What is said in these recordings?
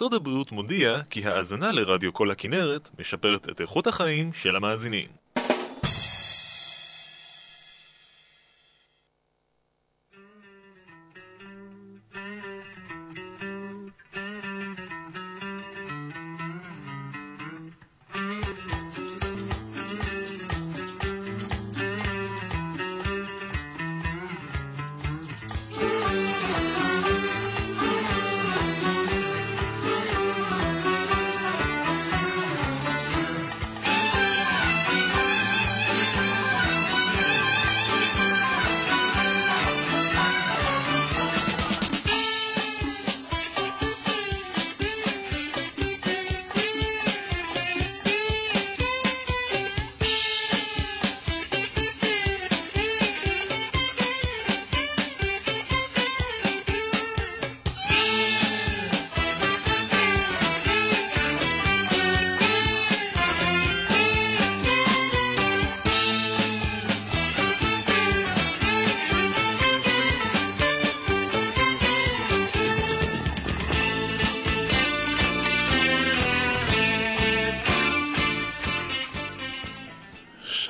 משרד הבריאות מודיע כי האזנה לרדיו כל הכנרת משפרת את איכות החיים של המאזינים.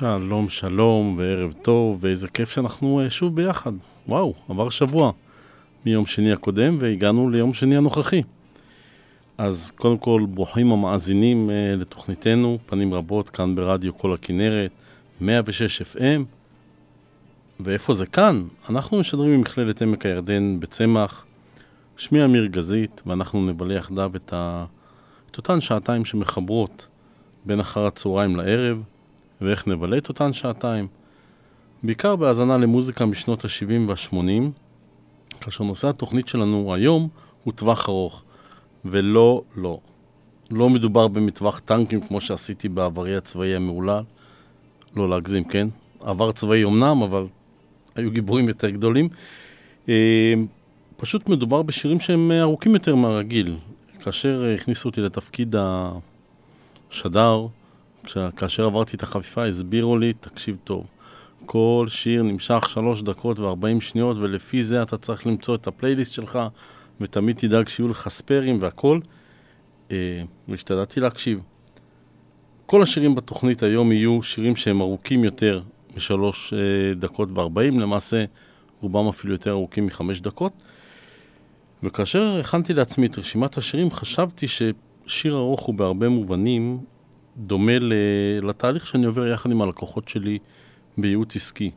שלום שלום וערב טוב ואיזה כיף שאנחנו אה, שוב ביחד. וואו, עבר שבוע מיום שני הקודם והגענו ליום שני הנוכחי. אז קודם כל ברוכים המאזינים uh, לתוכניתנו, פנים רבות כאן ברדיו כל הכנרת, 106 FM. ואיפה זה כאן? אנחנו משדרים ממכללת עמק הירדן בצמח. שמי אמיר גזית ואנחנו נבלה יחדיו את, ה... את אותן שעתיים שמחברות בין אחר הצהריים לערב. ואיך נבלה את אותן שעתיים. בעיקר בהאזנה למוזיקה משנות ה-70 וה-80, כאשר נושא התוכנית שלנו היום הוא טווח ארוך. ולא, לא. לא מדובר במטווח טנקים כמו שעשיתי בעברי הצבאי המהולל. לא להגזים, כן? עבר צבאי אמנם, אבל היו גיבורים יותר גדולים. אה, פשוט מדובר בשירים שהם ארוכים יותר מהרגיל. כאשר הכניסו אותי לתפקיד השדר, כאשר עברתי את החפיפה הסבירו לי, תקשיב טוב, כל שיר נמשך שלוש דקות וארבעים שניות ולפי זה אתה צריך למצוא את הפלייליסט שלך ותמיד תדאג שיהיו לך ספיירים והכל אה, והשתדלתי להקשיב. כל השירים בתוכנית היום יהיו שירים שהם ארוכים יותר משלוש אה, דקות וארבעים, למעשה רובם אפילו יותר ארוכים מחמש דקות. וכאשר הכנתי לעצמי את רשימת השירים, חשבתי ששיר ארוך הוא בהרבה מובנים דומה לתהליך שאני עובר יחד עם הלקוחות שלי בייעוץ עסקי.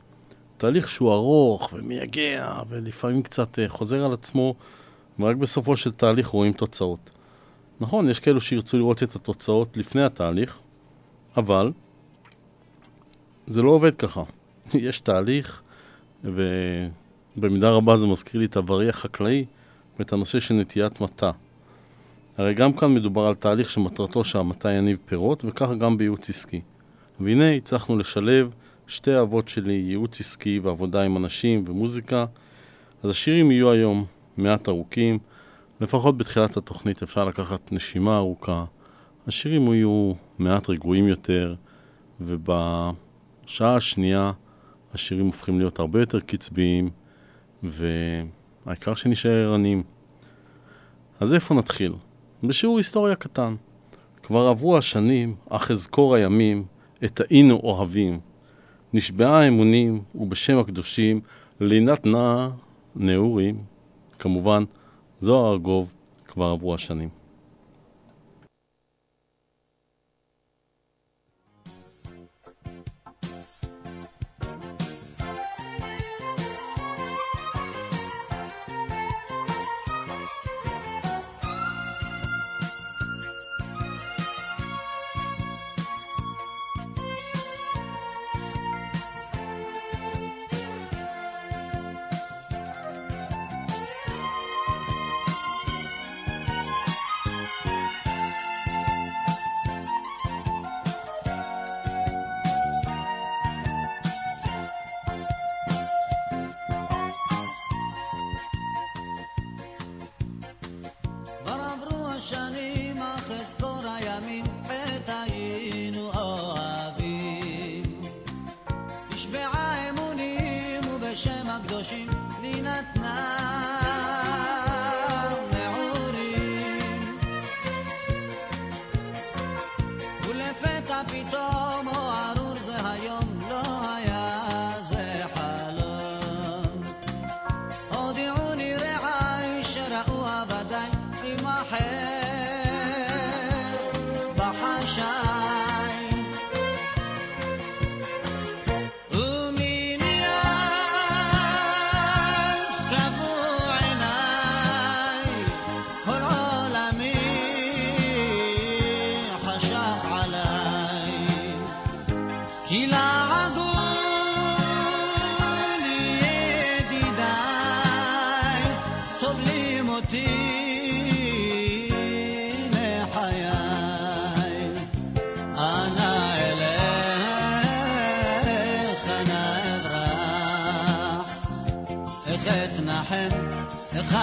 תהליך שהוא ארוך ומייגע ולפעמים קצת אה, חוזר על עצמו, ורק בסופו של תהליך רואים תוצאות. נכון, יש כאלו שירצו לראות את התוצאות לפני התהליך, אבל זה לא עובד ככה. יש תהליך, ובמידה רבה זה מזכיר לי את עברי החקלאי ואת הנושא של נטיית מטע. הרי גם כאן מדובר על תהליך שמטרתו שהמטע יניב פירות, וכך גם בייעוץ עסקי. והנה הצלחנו לשלב שתי אהבות שלי, ייעוץ עסקי ועבודה עם אנשים ומוזיקה. אז השירים יהיו היום מעט ארוכים, לפחות בתחילת התוכנית אפשר לקחת נשימה ארוכה. השירים יהיו מעט רגועים יותר, ובשעה השנייה השירים הופכים להיות הרבה יותר קצביים, והעיקר שנשאר ערניים. אז איפה נתחיל? בשיעור היסטוריה קטן. כבר עברו השנים, אך אזכור הימים, את היינו אוהבים. נשבעה האמונים, ובשם הקדושים, לינת נא נעורים. כמובן, זוהר ארגוב, כבר עברו השנים. capitán. אתנחם, איך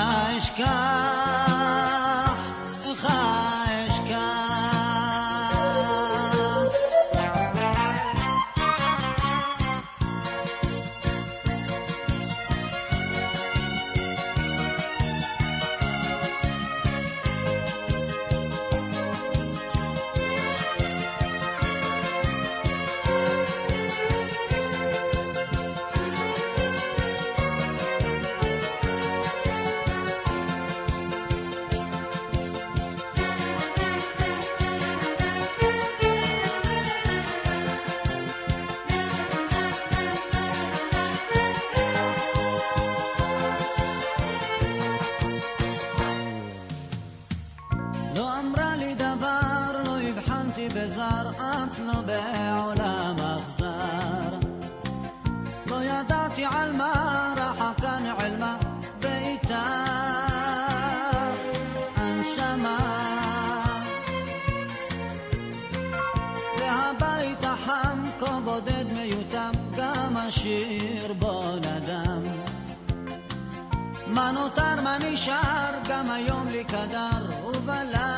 נשאר גם היום לי קדר ובלילה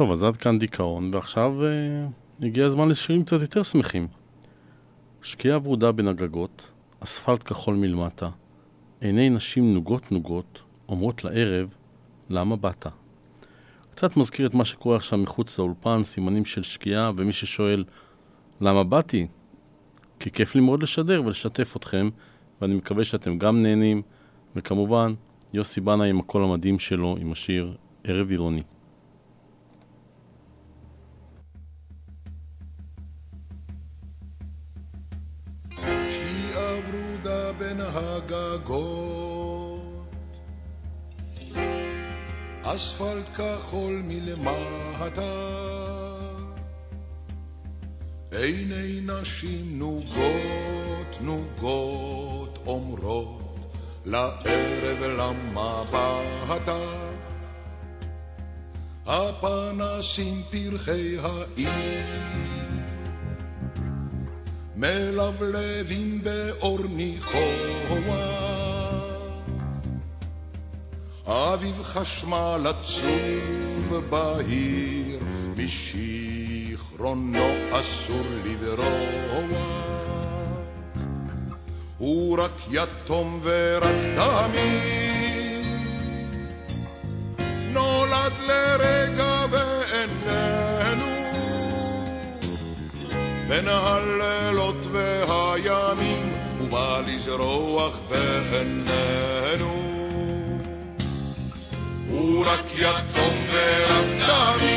טוב, אז עד כאן דיכאון, ועכשיו אה, הגיע הזמן לשירים קצת יותר שמחים. שקיעה ורודה בין הגגות, אספלט כחול מלמטה, עיני נשים נוגות נוגות, אומרות לערב, למה באת? קצת מזכיר את מה שקורה עכשיו מחוץ לאולפן, סימנים של שקיעה, ומי ששואל, למה באתי? כי כיף לי מאוד לשדר ולשתף אתכם, ואני מקווה שאתם גם נהנים, וכמובן, יוסי בנה עם הקול המדהים שלו, עם השיר ערב עירוני. הגגות. אספלט כחול מלמטה, עיני נשים נוגות נוגות אומרות לערב למה באת? הפנסים פרחי העיר מלבלבים באור ניחוח. אביב חשמל עצוב בהיר, משיכרונו אסור לברוח. הוא רק יתום ורק תמיד, נולד לרגע בין הלילות והימים, הוא בא לזרוח בעינינו. הוא רק יתום ורק תמיד,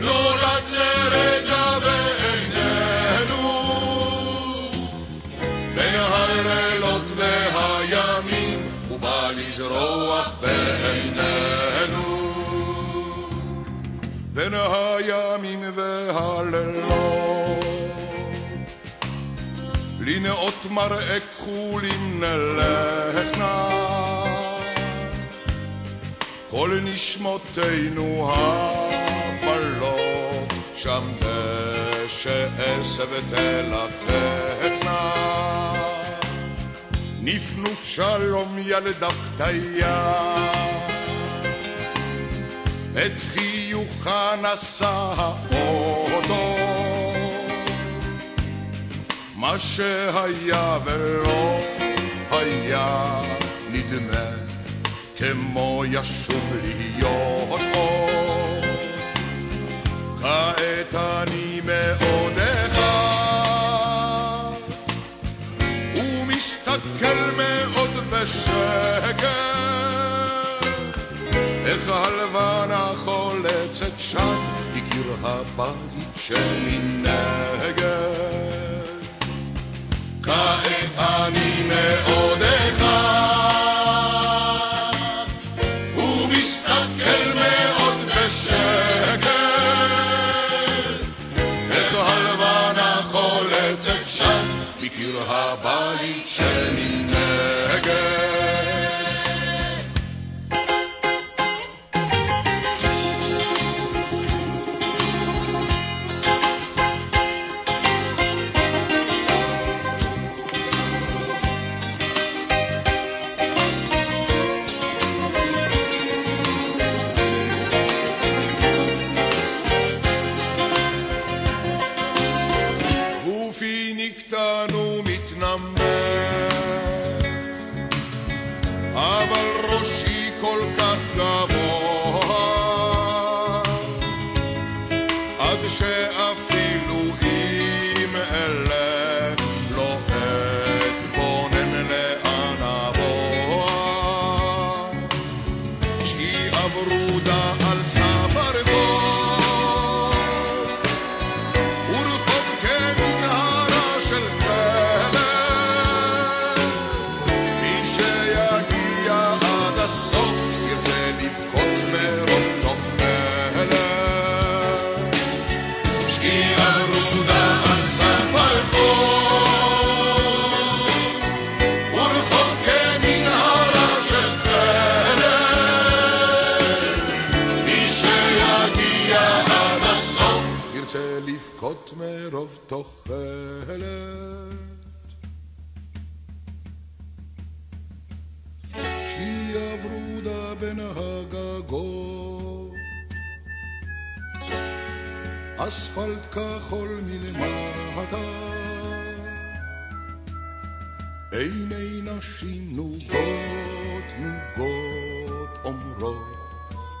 נולד לרגע בעינינו, בין הלילות והימים, הוא בא לזרוח בעינינו. הימים והלילות. לנאות מראה כחולים נלך נא כל נשמותינו הבלות שם דשא עשב תלככנה נפנוף שלום ילדה פתיה את חיוכה נשא האוטו מה שהיה ולא היה נדמה כמו ישוב להיות עוד כעת אני אחד ומסתכל מאוד בשקט הלבנה חולצת שם מקיר הבית שמנגד כעת אני מאוד אחד ומסתכל מאוד בשקט. איך הלבנה חולצת שם מקיר הבית שמנגד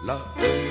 לערב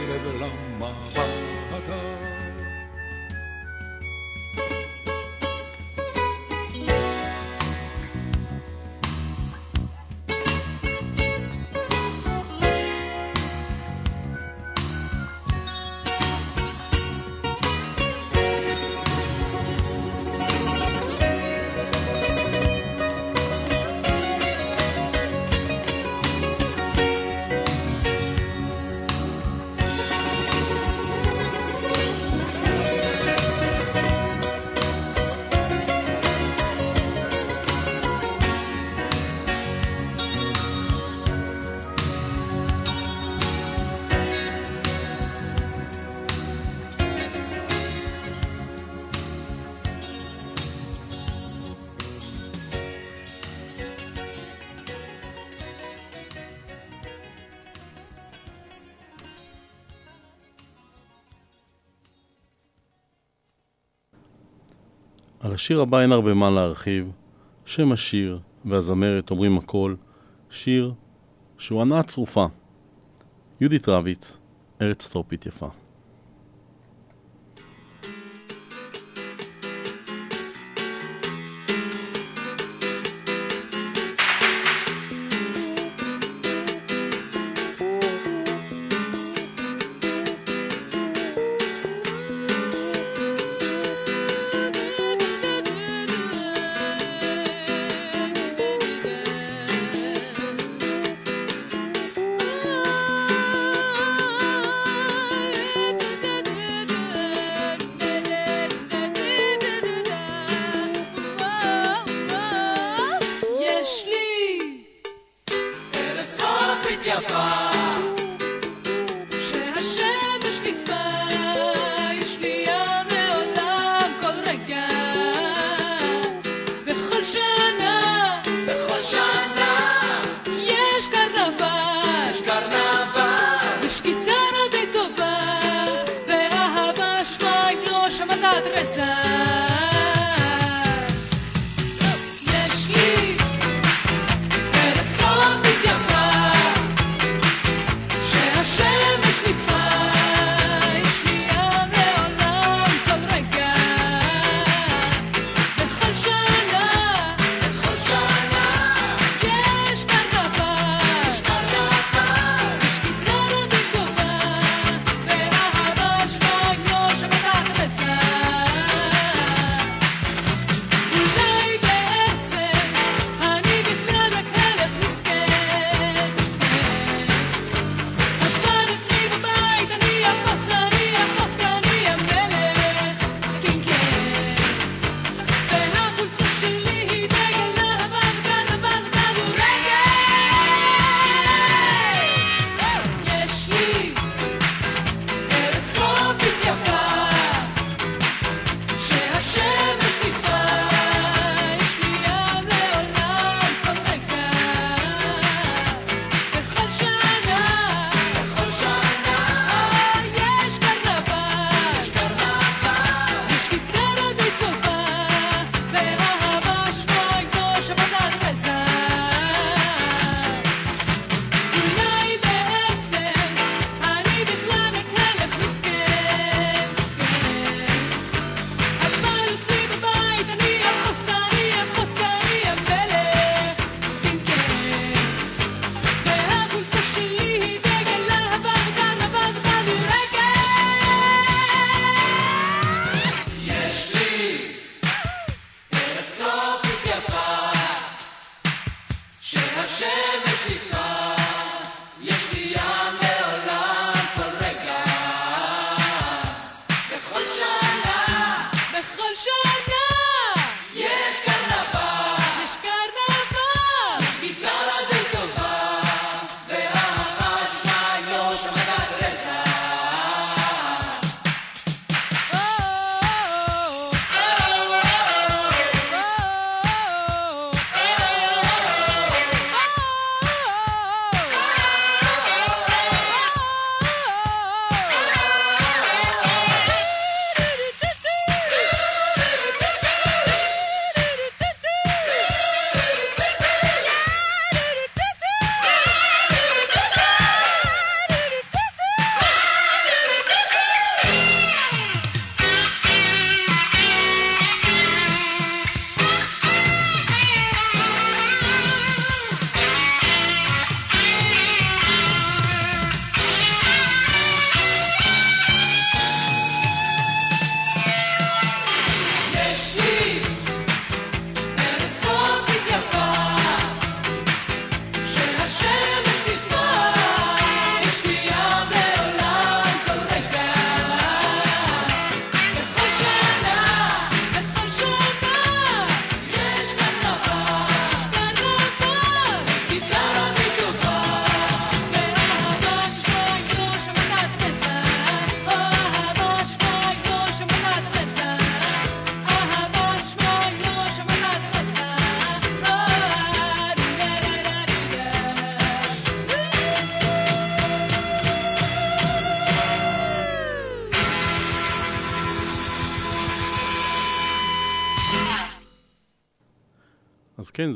השיר הבא אין הרבה מה להרחיב. שם השיר והזמרת אומרים הכל. שיר שהוא הנאה צרופה. יהודית רביץ, ארץ טרופית יפה.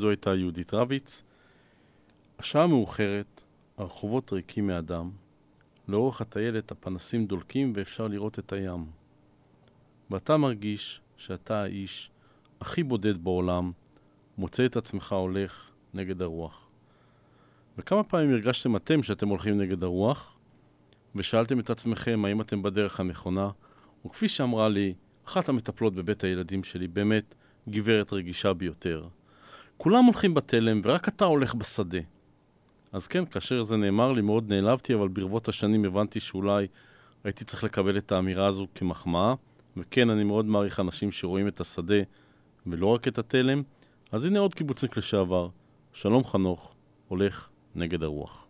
זו הייתה יהודית רביץ. השעה מאוחרת, הרחובות ריקים מאדם. לאורך הטיילת הפנסים דולקים ואפשר לראות את הים. ואתה מרגיש שאתה האיש הכי בודד בעולם, מוצא את עצמך הולך נגד הרוח. וכמה פעמים הרגשתם אתם שאתם הולכים נגד הרוח, ושאלתם את עצמכם האם אתם בדרך הנכונה, וכפי שאמרה לי אחת המטפלות בבית הילדים שלי, באמת גברת רגישה ביותר, כולם הולכים בתלם ורק אתה הולך בשדה. אז כן, כאשר זה נאמר לי מאוד נעלבתי, אבל ברבות השנים הבנתי שאולי הייתי צריך לקבל את האמירה הזו כמחמאה. וכן, אני מאוד מעריך אנשים שרואים את השדה ולא רק את התלם. אז הנה עוד קיבוצניק לשעבר, שלום חנוך, הולך נגד הרוח.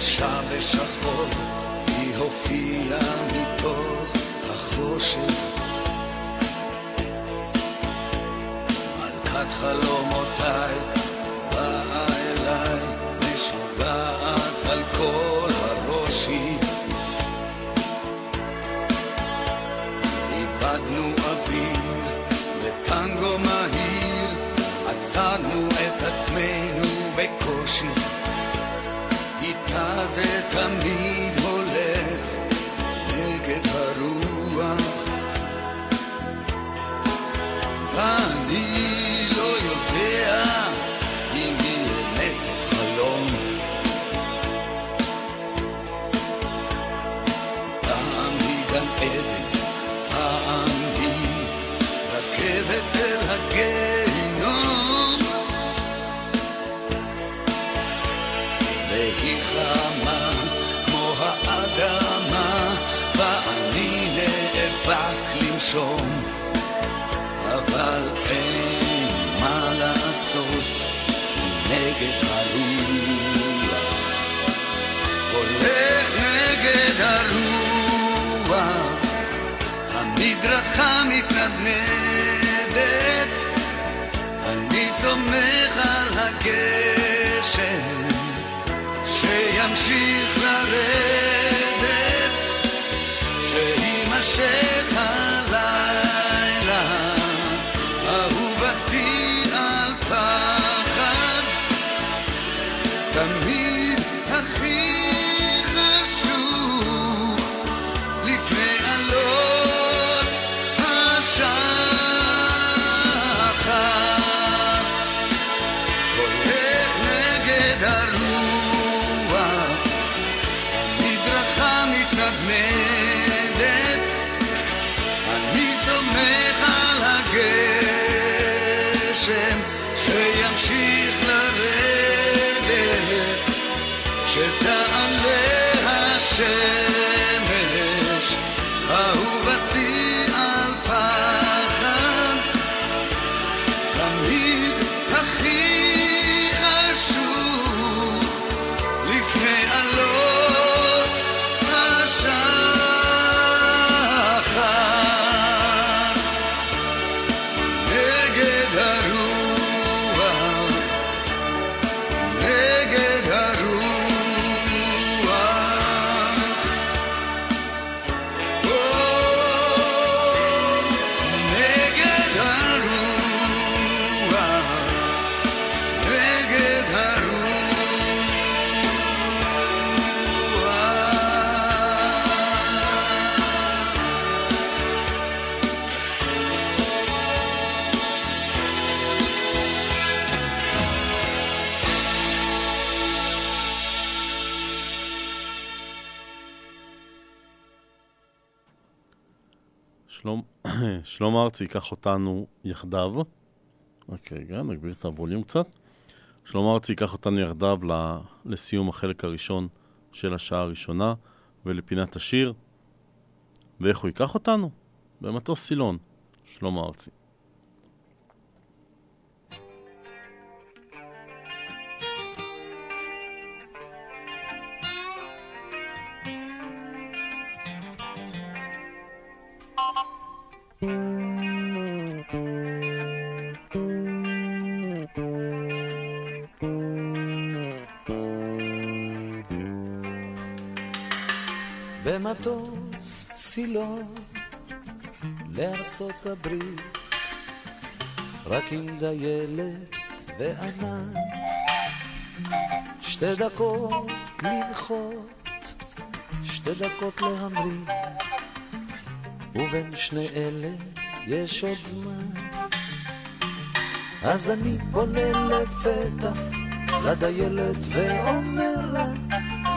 לבושה בשחור, היא הופיעה מתוך החושך. מלכת חלומותיי השם שימשיך שלמה ארצי ייקח אותנו יחדיו. רק רגע, נגביר את הווליום קצת. שלמה ארצי ייקח אותנו יחדיו לסיום החלק הראשון של השעה הראשונה ולפינת השיר. ואיך הוא ייקח אותנו? במטוס סילון, שלמה ארצי. במטוס סילון לארצות הברית, רק עם דיילת וענן, שתי דקות לנחות, שתי דקות להמריא, ובין שני אלה יש עוד זמן. אז אני פונה לפתע לדיילת ואומר לה,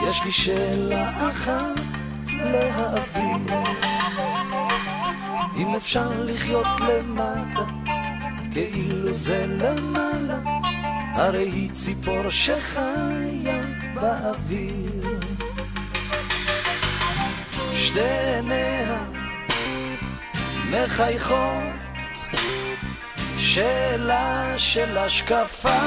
יש לי שאלה אחת להעביר. אם אפשר לחיות למטה, כאילו זה למעלה, הרי היא ציפור שחיה באוויר. שתי עיניה מחייכות, שאלה של השקפה.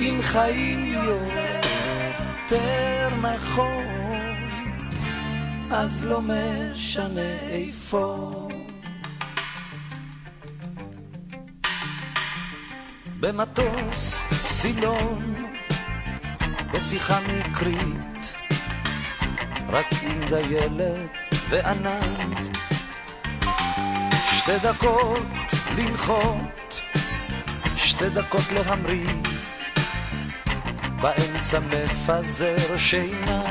אם חיים יותר נכון, אז לא משנה איפה. במטוס סילון, בשיחה מקרית, רק עם דיילת וענן. שתי דקות לנחות, שתי דקות להמריא, באמצע מפזר שינה.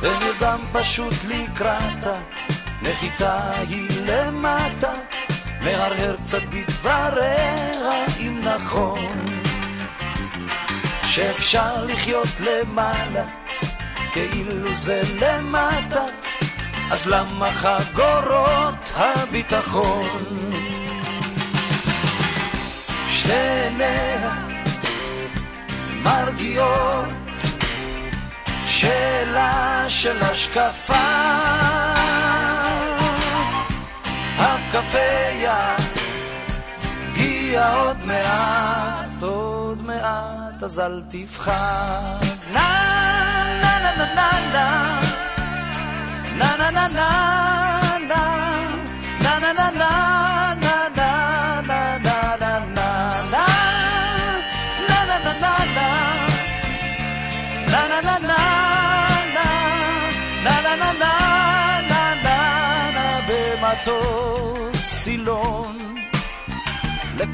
ונרדם פשוט לקראתה, נחיתה היא למטה, מהרהר קצת בדבריה אם נכון. שאפשר לחיות למעלה, כאילו זה למטה, אז למה חגורות הביטחון? שתי עיניה מרגיעות שאלה של השקפה. הקפה יגיע עוד מעט, עוד מעט, אז אל תפחד. נה נה נה נה נה נה נה. נה נה נה נה נה. נה נה נה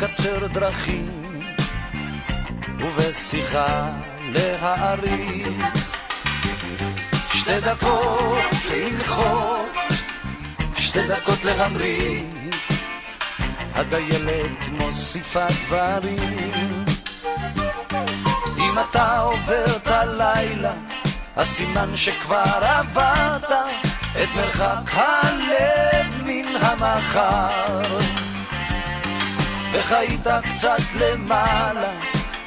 לקצר דרכים ובשיחה להעריך. שתי דקות לנחות שתי דקות להמריא. הדיילת מוסיפה דברים. אם אתה עובר את הלילה, הסימן שכבר עברת את מרחק הלב מן המחר. וחיית קצת למעלה,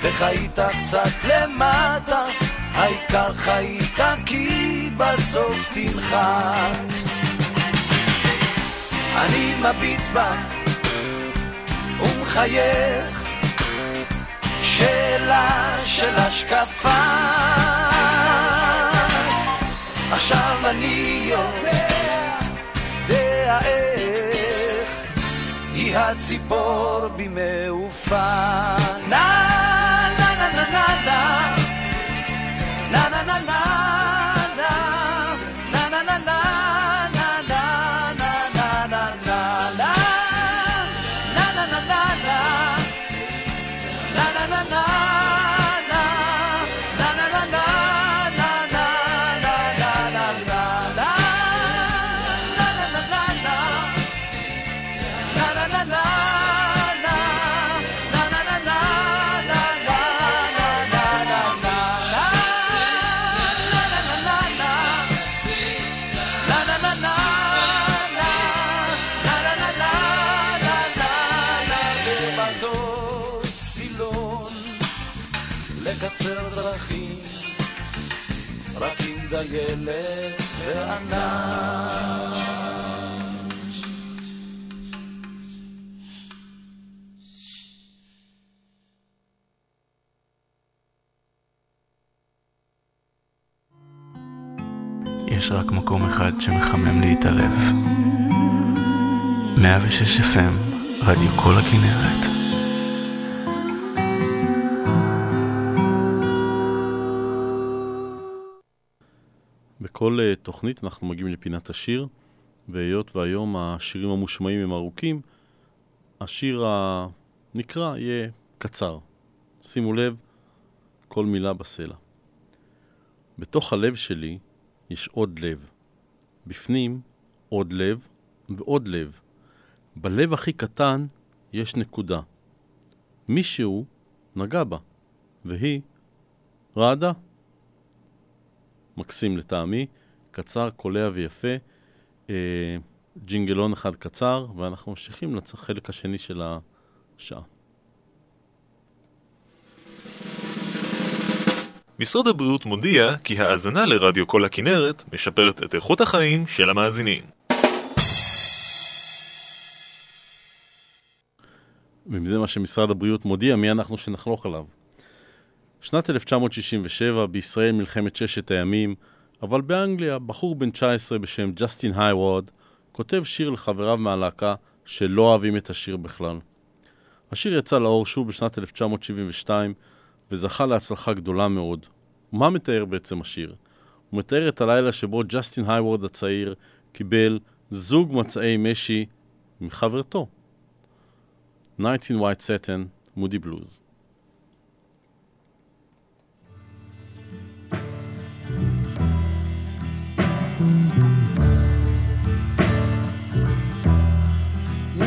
וחיית קצת למטה, העיקר חיית כי בסוף תנחת. אני מביט בה ומחייך שאלה של השקפה. עכשיו אני יודע, יודע איך הציפור בי מעופה. נה נה נה נה נה נה נה נה נה נה נה דיילת וענן. יש רק מקום אחד שמחמם לי את הלב. 106 FM, רדיו כל הכנרת. בכל אה, תוכנית אנחנו מגיעים לפינת השיר, והיות והיום השירים המושמעים הם ארוכים, השיר הנקרא יהיה קצר. שימו לב, כל מילה בסלע. בתוך הלב שלי יש עוד לב. בפנים עוד לב ועוד לב. בלב הכי קטן יש נקודה. מישהו נגע בה, והיא רעדה. מקסים לטעמי, קצר, קולע ויפה. אה, ג'ינגלון אחד קצר, ואנחנו ממשיכים לחלק השני של השעה. משרד הבריאות מודיע כי האזנה לרדיו כל הכנרת משפרת את איכות החיים של המאזינים. ואם זה מה שמשרד הבריאות מודיע, מי אנחנו שנחלוק עליו? שנת 1967, בישראל מלחמת ששת הימים, אבל באנגליה, בחור בן 19 בשם ג'סטין הייוורד כותב שיר לחבריו מהלהקה שלא אוהבים את השיר בכלל. השיר יצא לאור שוב בשנת 1972 וזכה להצלחה גדולה מאוד. מה מתאר בעצם השיר? הוא מתאר את הלילה שבו ג'סטין הייוורד הצעיר קיבל זוג מצעי משי מחברתו. Night in White Satin, מודי בלוז.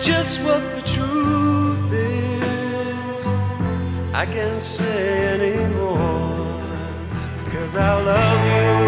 just what the truth is. I can't say anymore, cause I love you.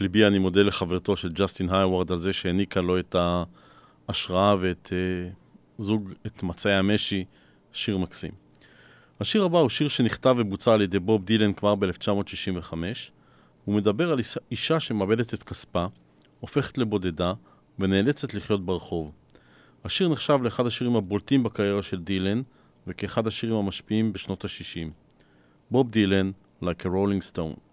ליבי אני מודה לחברתו של ג'סטין היוורד על זה שהעניקה לו את ההשראה ואת uh, זוג, את מצעי המשי, שיר מקסים. השיר הבא הוא שיר שנכתב ובוצע על ידי בוב דילן כבר ב-1965. הוא מדבר על אישה שמאבדת את כספה, הופכת לבודדה ונאלצת לחיות ברחוב. השיר נחשב לאחד השירים הבולטים בקריירה של דילן וכאחד השירים המשפיעים בשנות ה-60. בוב דילן, Like a Rolling Stone.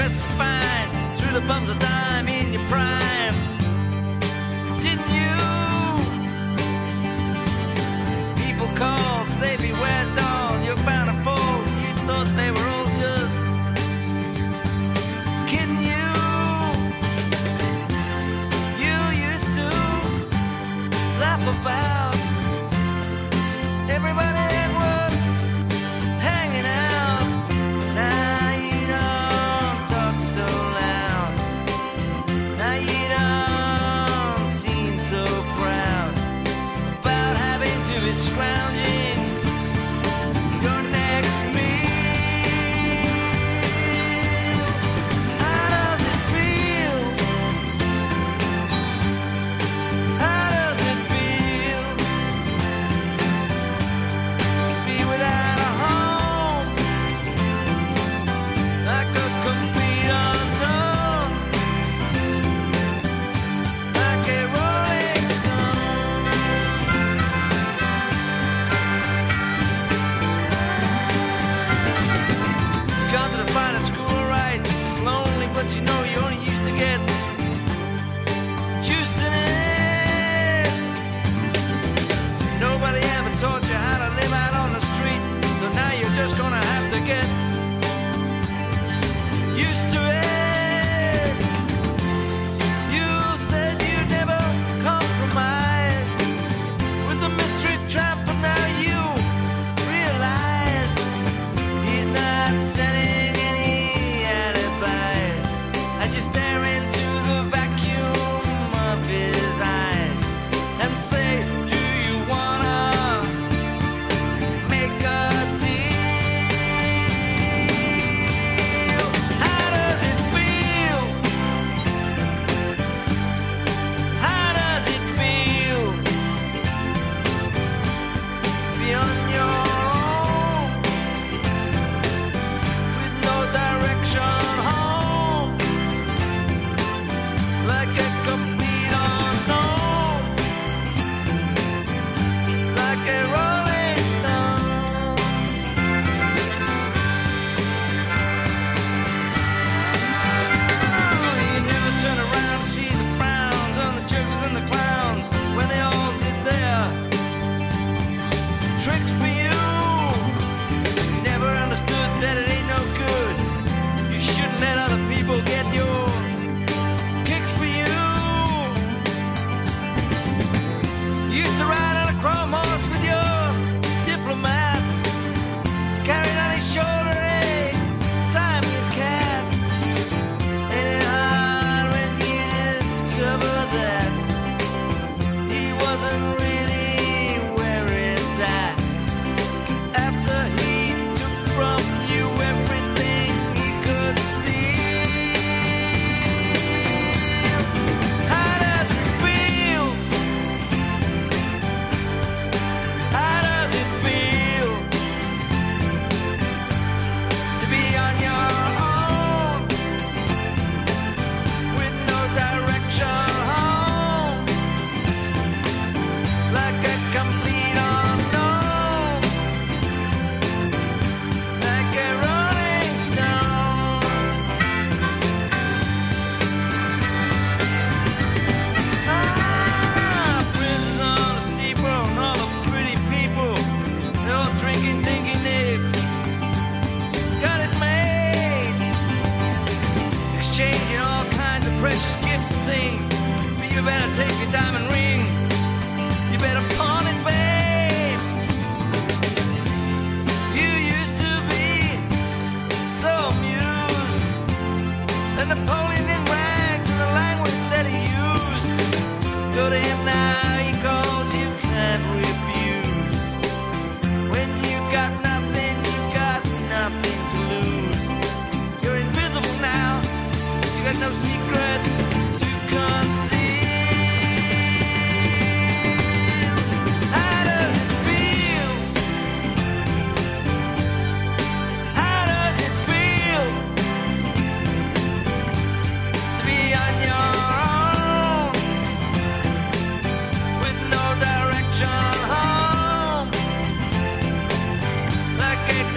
Dressed fine, threw the bums a dime in your prime. Didn't you? People called, say beware, doll, you're fall. You thought they were all just kidding you. You used to laugh about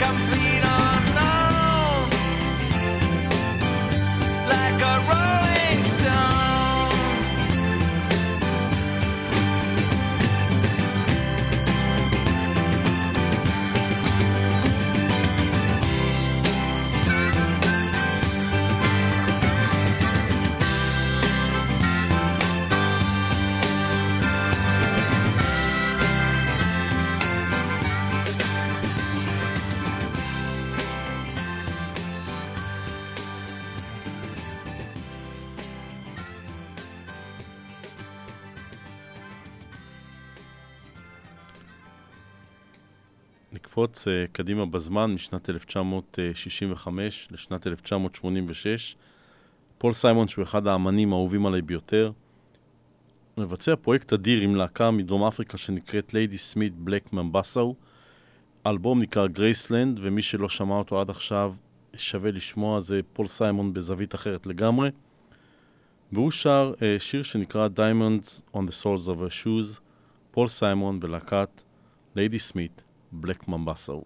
complete נקפוץ אה, קדימה בזמן משנת 1965 לשנת 1986. פול סיימון, שהוא אחד האמנים האהובים עליי ביותר, מבצע פרויקט אדיר עם להקה מדרום אפריקה שנקראת ליידיסמית בלק ממבאזו. האלבום נקרא גרייסלנד, ומי שלא שמע אותו עד עכשיו, שווה לשמוע, זה פול סיימון בזווית אחרת לגמרי. והוא שר אה, שיר שנקרא Diamonds on the Soles of Her Shoes, פול סיימון בלהקת ליידי סמית, Black Mambasso.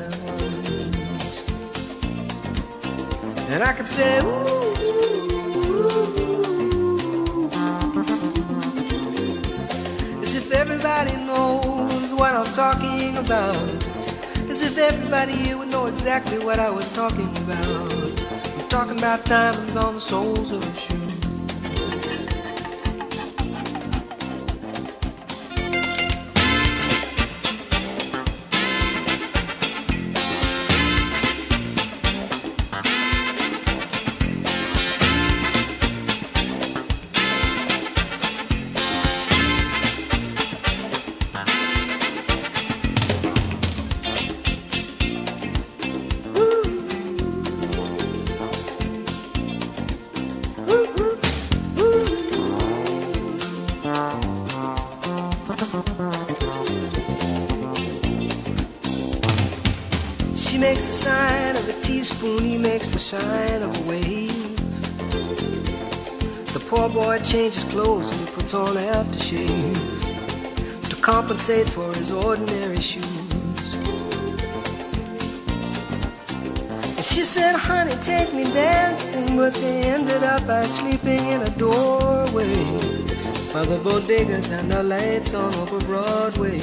And I could say, ooh, ooh, ooh, as if everybody knows what I'm talking about. As if everybody here would know exactly what I was talking about. I'm talking about diamonds on the soles of her shoes. He makes the sign of a wave. The poor boy changes clothes and puts on aftershave to compensate for his ordinary shoes. And she said, honey, take me dancing, but they ended up by sleeping in a doorway by the bodegas and the lights on over Broadway,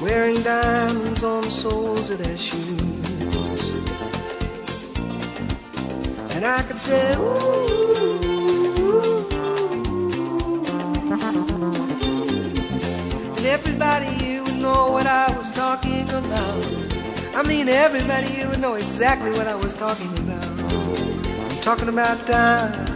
wearing diamonds on the soles of their shoes. And I could say, ooh. ooh. And everybody here would know what I was talking about. I mean, everybody here would know exactly what I was talking about. I'm talking about time.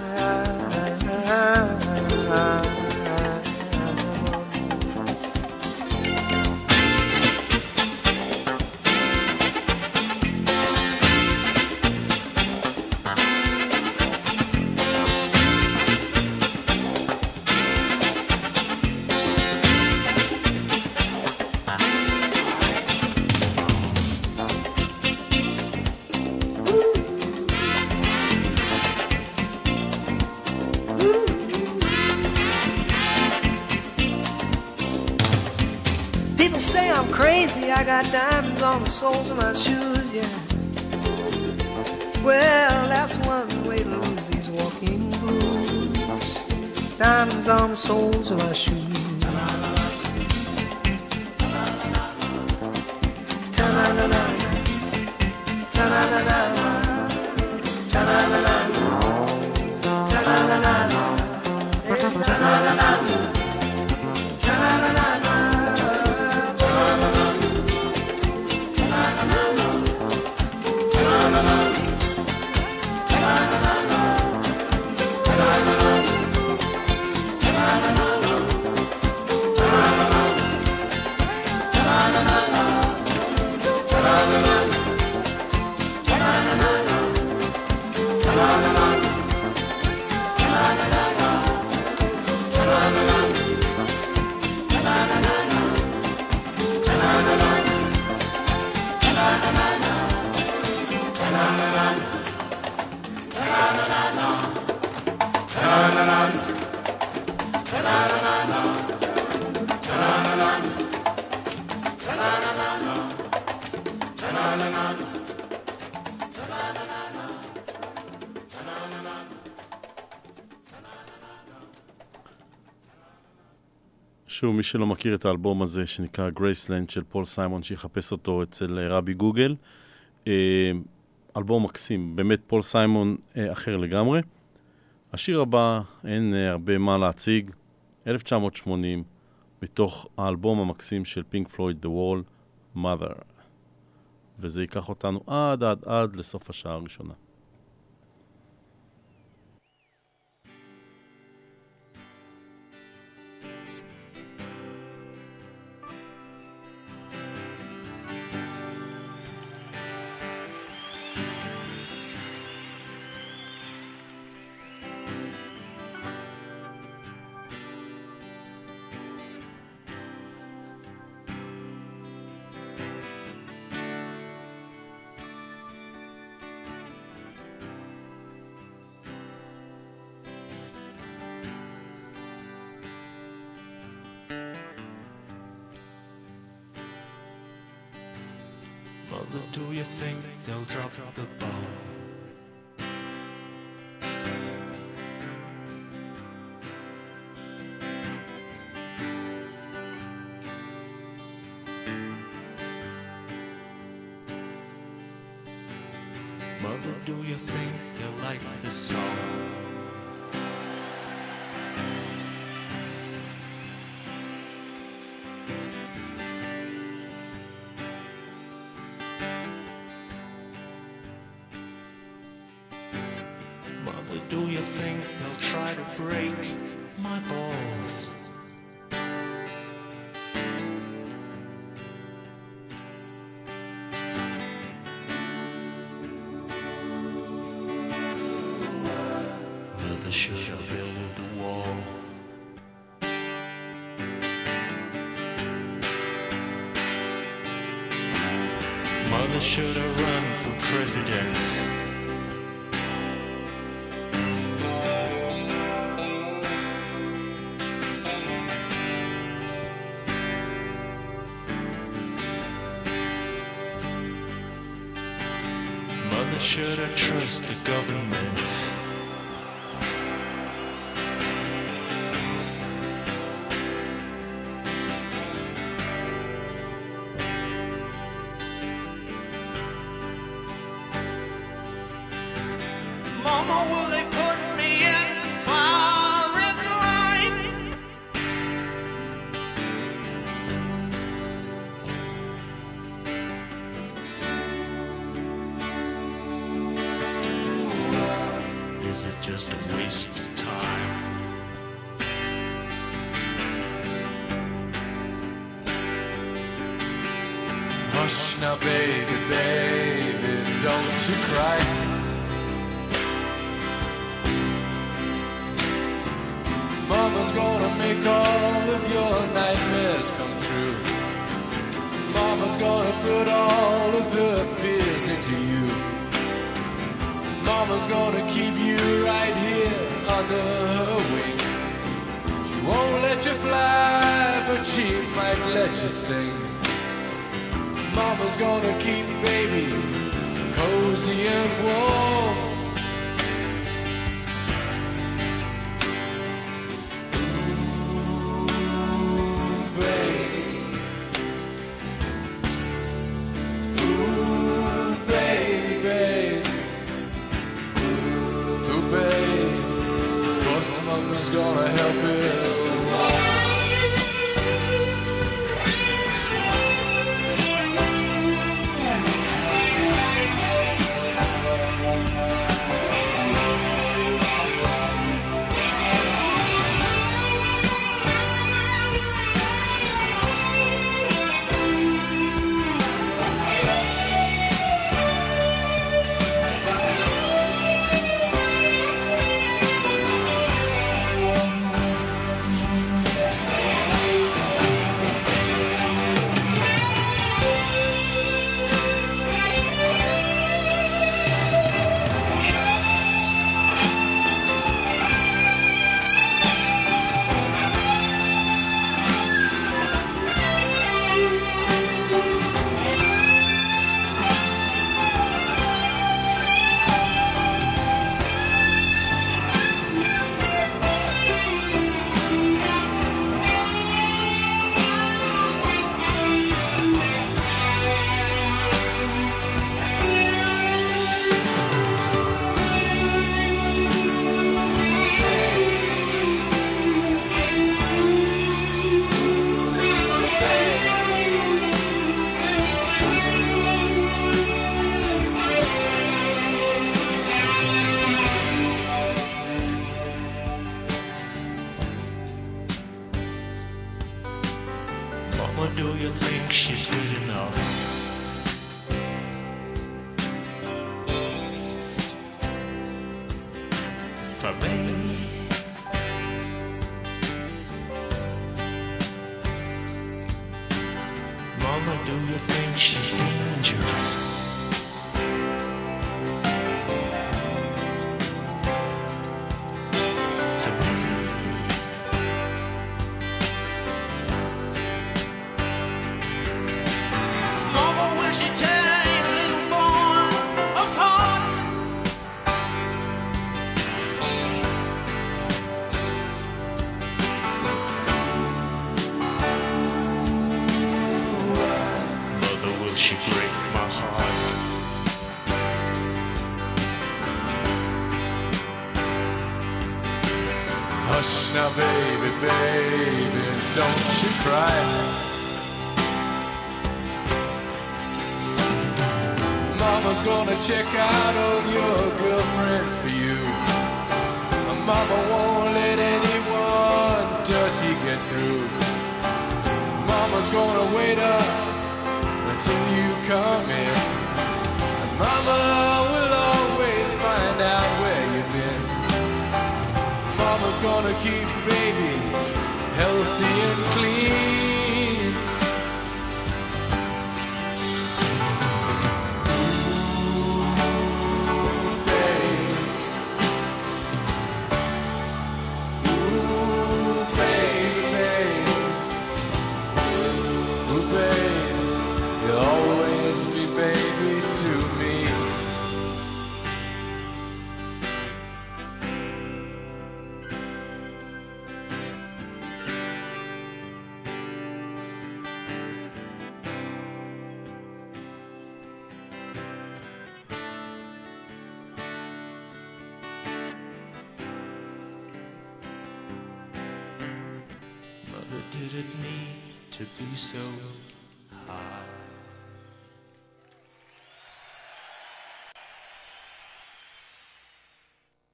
I got diamonds on the soles of my shoes, yeah. Well, that's one way to lose these walking blues. Diamonds on the soles of my shoes. Ta-na-na-na. Ta-na-na-na. Ta-na-na-na. שוב, מי שלא מכיר את האלבום הזה, שנקרא גרייסלנד של פול סיימון, שיחפש אותו אצל אה, רבי גוגל. אה, אלבום מקסים, באמת פול סיימון אה, אחר לגמרי. השיר הבא, אין הרבה מה להציג, 1980, מתוך האלבום המקסים של פינק פלויד, The Wall, Mother. וזה ייקח אותנו עד עד עד לסוף השעה הראשונה. Mother, do you think they'll drop the ball? Mother, do you think they'll like this song? Break my balls? Mother should have built the wall. Mother should have run for president. Should I trust the government.